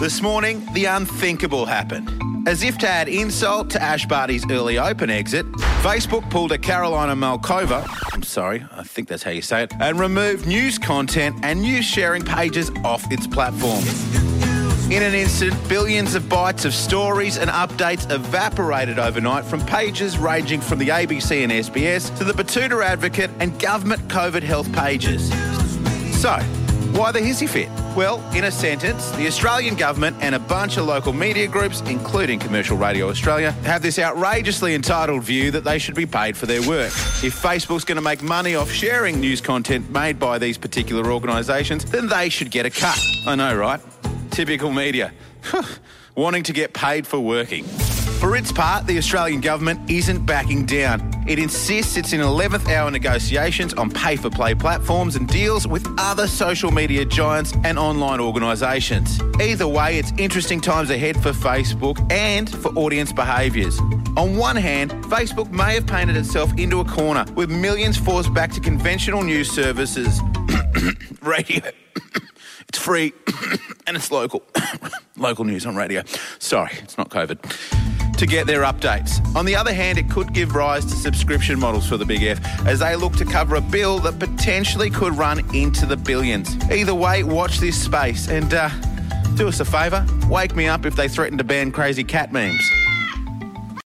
This morning, the unthinkable happened. As if to add insult to Ash Barty's early open exit, Facebook pulled a Carolina Malkova, I'm sorry, I think that's how you say it, and removed news content and news sharing pages off its platform. In an instant, billions of bytes of stories and updates evaporated overnight from pages ranging from the ABC and SBS to the Batuta Advocate and government COVID health pages. So, why the hissy fit? Well, in a sentence, the Australian government and a bunch of local media groups, including Commercial Radio Australia, have this outrageously entitled view that they should be paid for their work. If Facebook's going to make money off sharing news content made by these particular organisations, then they should get a cut. I know, right? Typical media. Wanting to get paid for working. For its part, the Australian government isn't backing down. It insists it's in 11th hour negotiations on pay for play platforms and deals with other social media giants and online organisations. Either way, it's interesting times ahead for Facebook and for audience behaviours. On one hand, Facebook may have painted itself into a corner with millions forced back to conventional news services, radio. It's free and it's local. local news on radio. Sorry, it's not COVID. To get their updates. On the other hand, it could give rise to subscription models for the Big F as they look to cover a bill that potentially could run into the billions. Either way, watch this space and uh, do us a favour wake me up if they threaten to ban crazy cat memes.